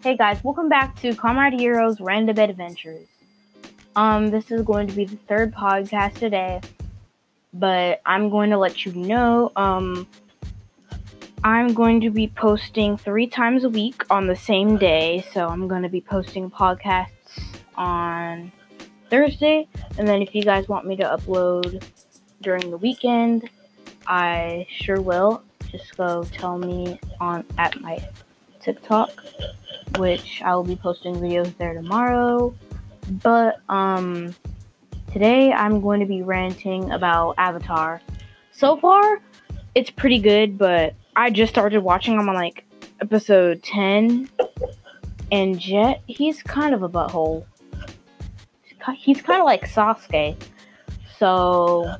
Hey guys, welcome back to Comrade Heroes Random Adventures. Um, this is going to be the third podcast today, but I'm going to let you know, um, I'm going to be posting three times a week on the same day. So I'm going to be posting podcasts on Thursday, and then if you guys want me to upload during the weekend, I sure will. Just go tell me on at my TikTok which I will be posting videos there tomorrow. But um today I'm going to be ranting about Avatar. So far, it's pretty good, but I just started watching. I'm on like episode 10 and Jet, he's kind of a butthole. He's kind of like Sasuke. So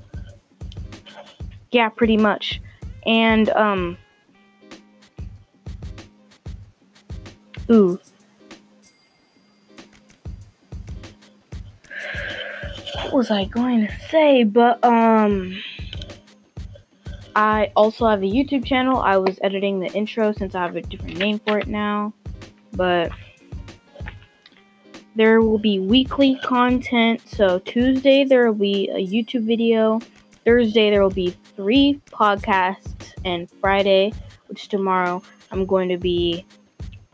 yeah, pretty much. And um Ooh. What was I going to say? But, um. I also have a YouTube channel. I was editing the intro since I have a different name for it now. But there will be weekly content. So Tuesday there will be a YouTube video. Thursday there will be three podcasts. And Friday, which tomorrow, I'm going to be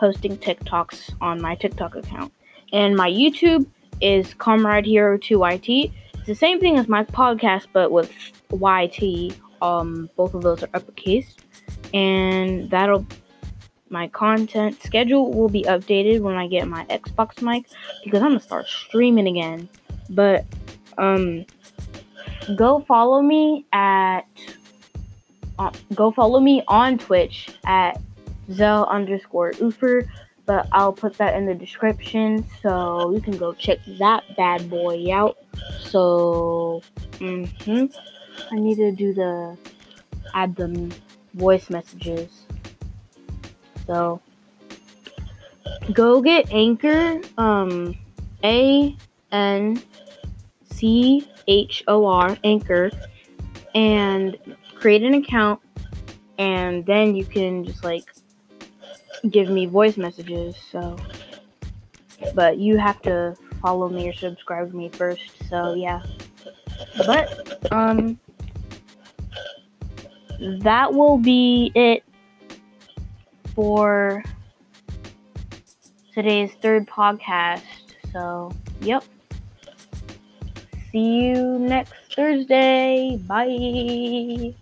posting TikToks on my TikTok account. And my YouTube is Comrade Hero 2YT. It's the same thing as my podcast, but with YT. Um, both of those are uppercase. And that'll my content schedule will be updated when I get my Xbox mic because I'm gonna start streaming again. But um go follow me at uh, go follow me on Twitch at Zell underscore Oofer, but I'll put that in the description so you can go check that bad boy out. So, mm-hmm. I need to do the add the voice messages. So, go get Anchor, um, A N C H O R, Anchor, and create an account, and then you can just like give me voice messages, so but you have to follow me or subscribe to me first, so yeah. But um that will be it for today's third podcast. So, yep. See you next Thursday. Bye.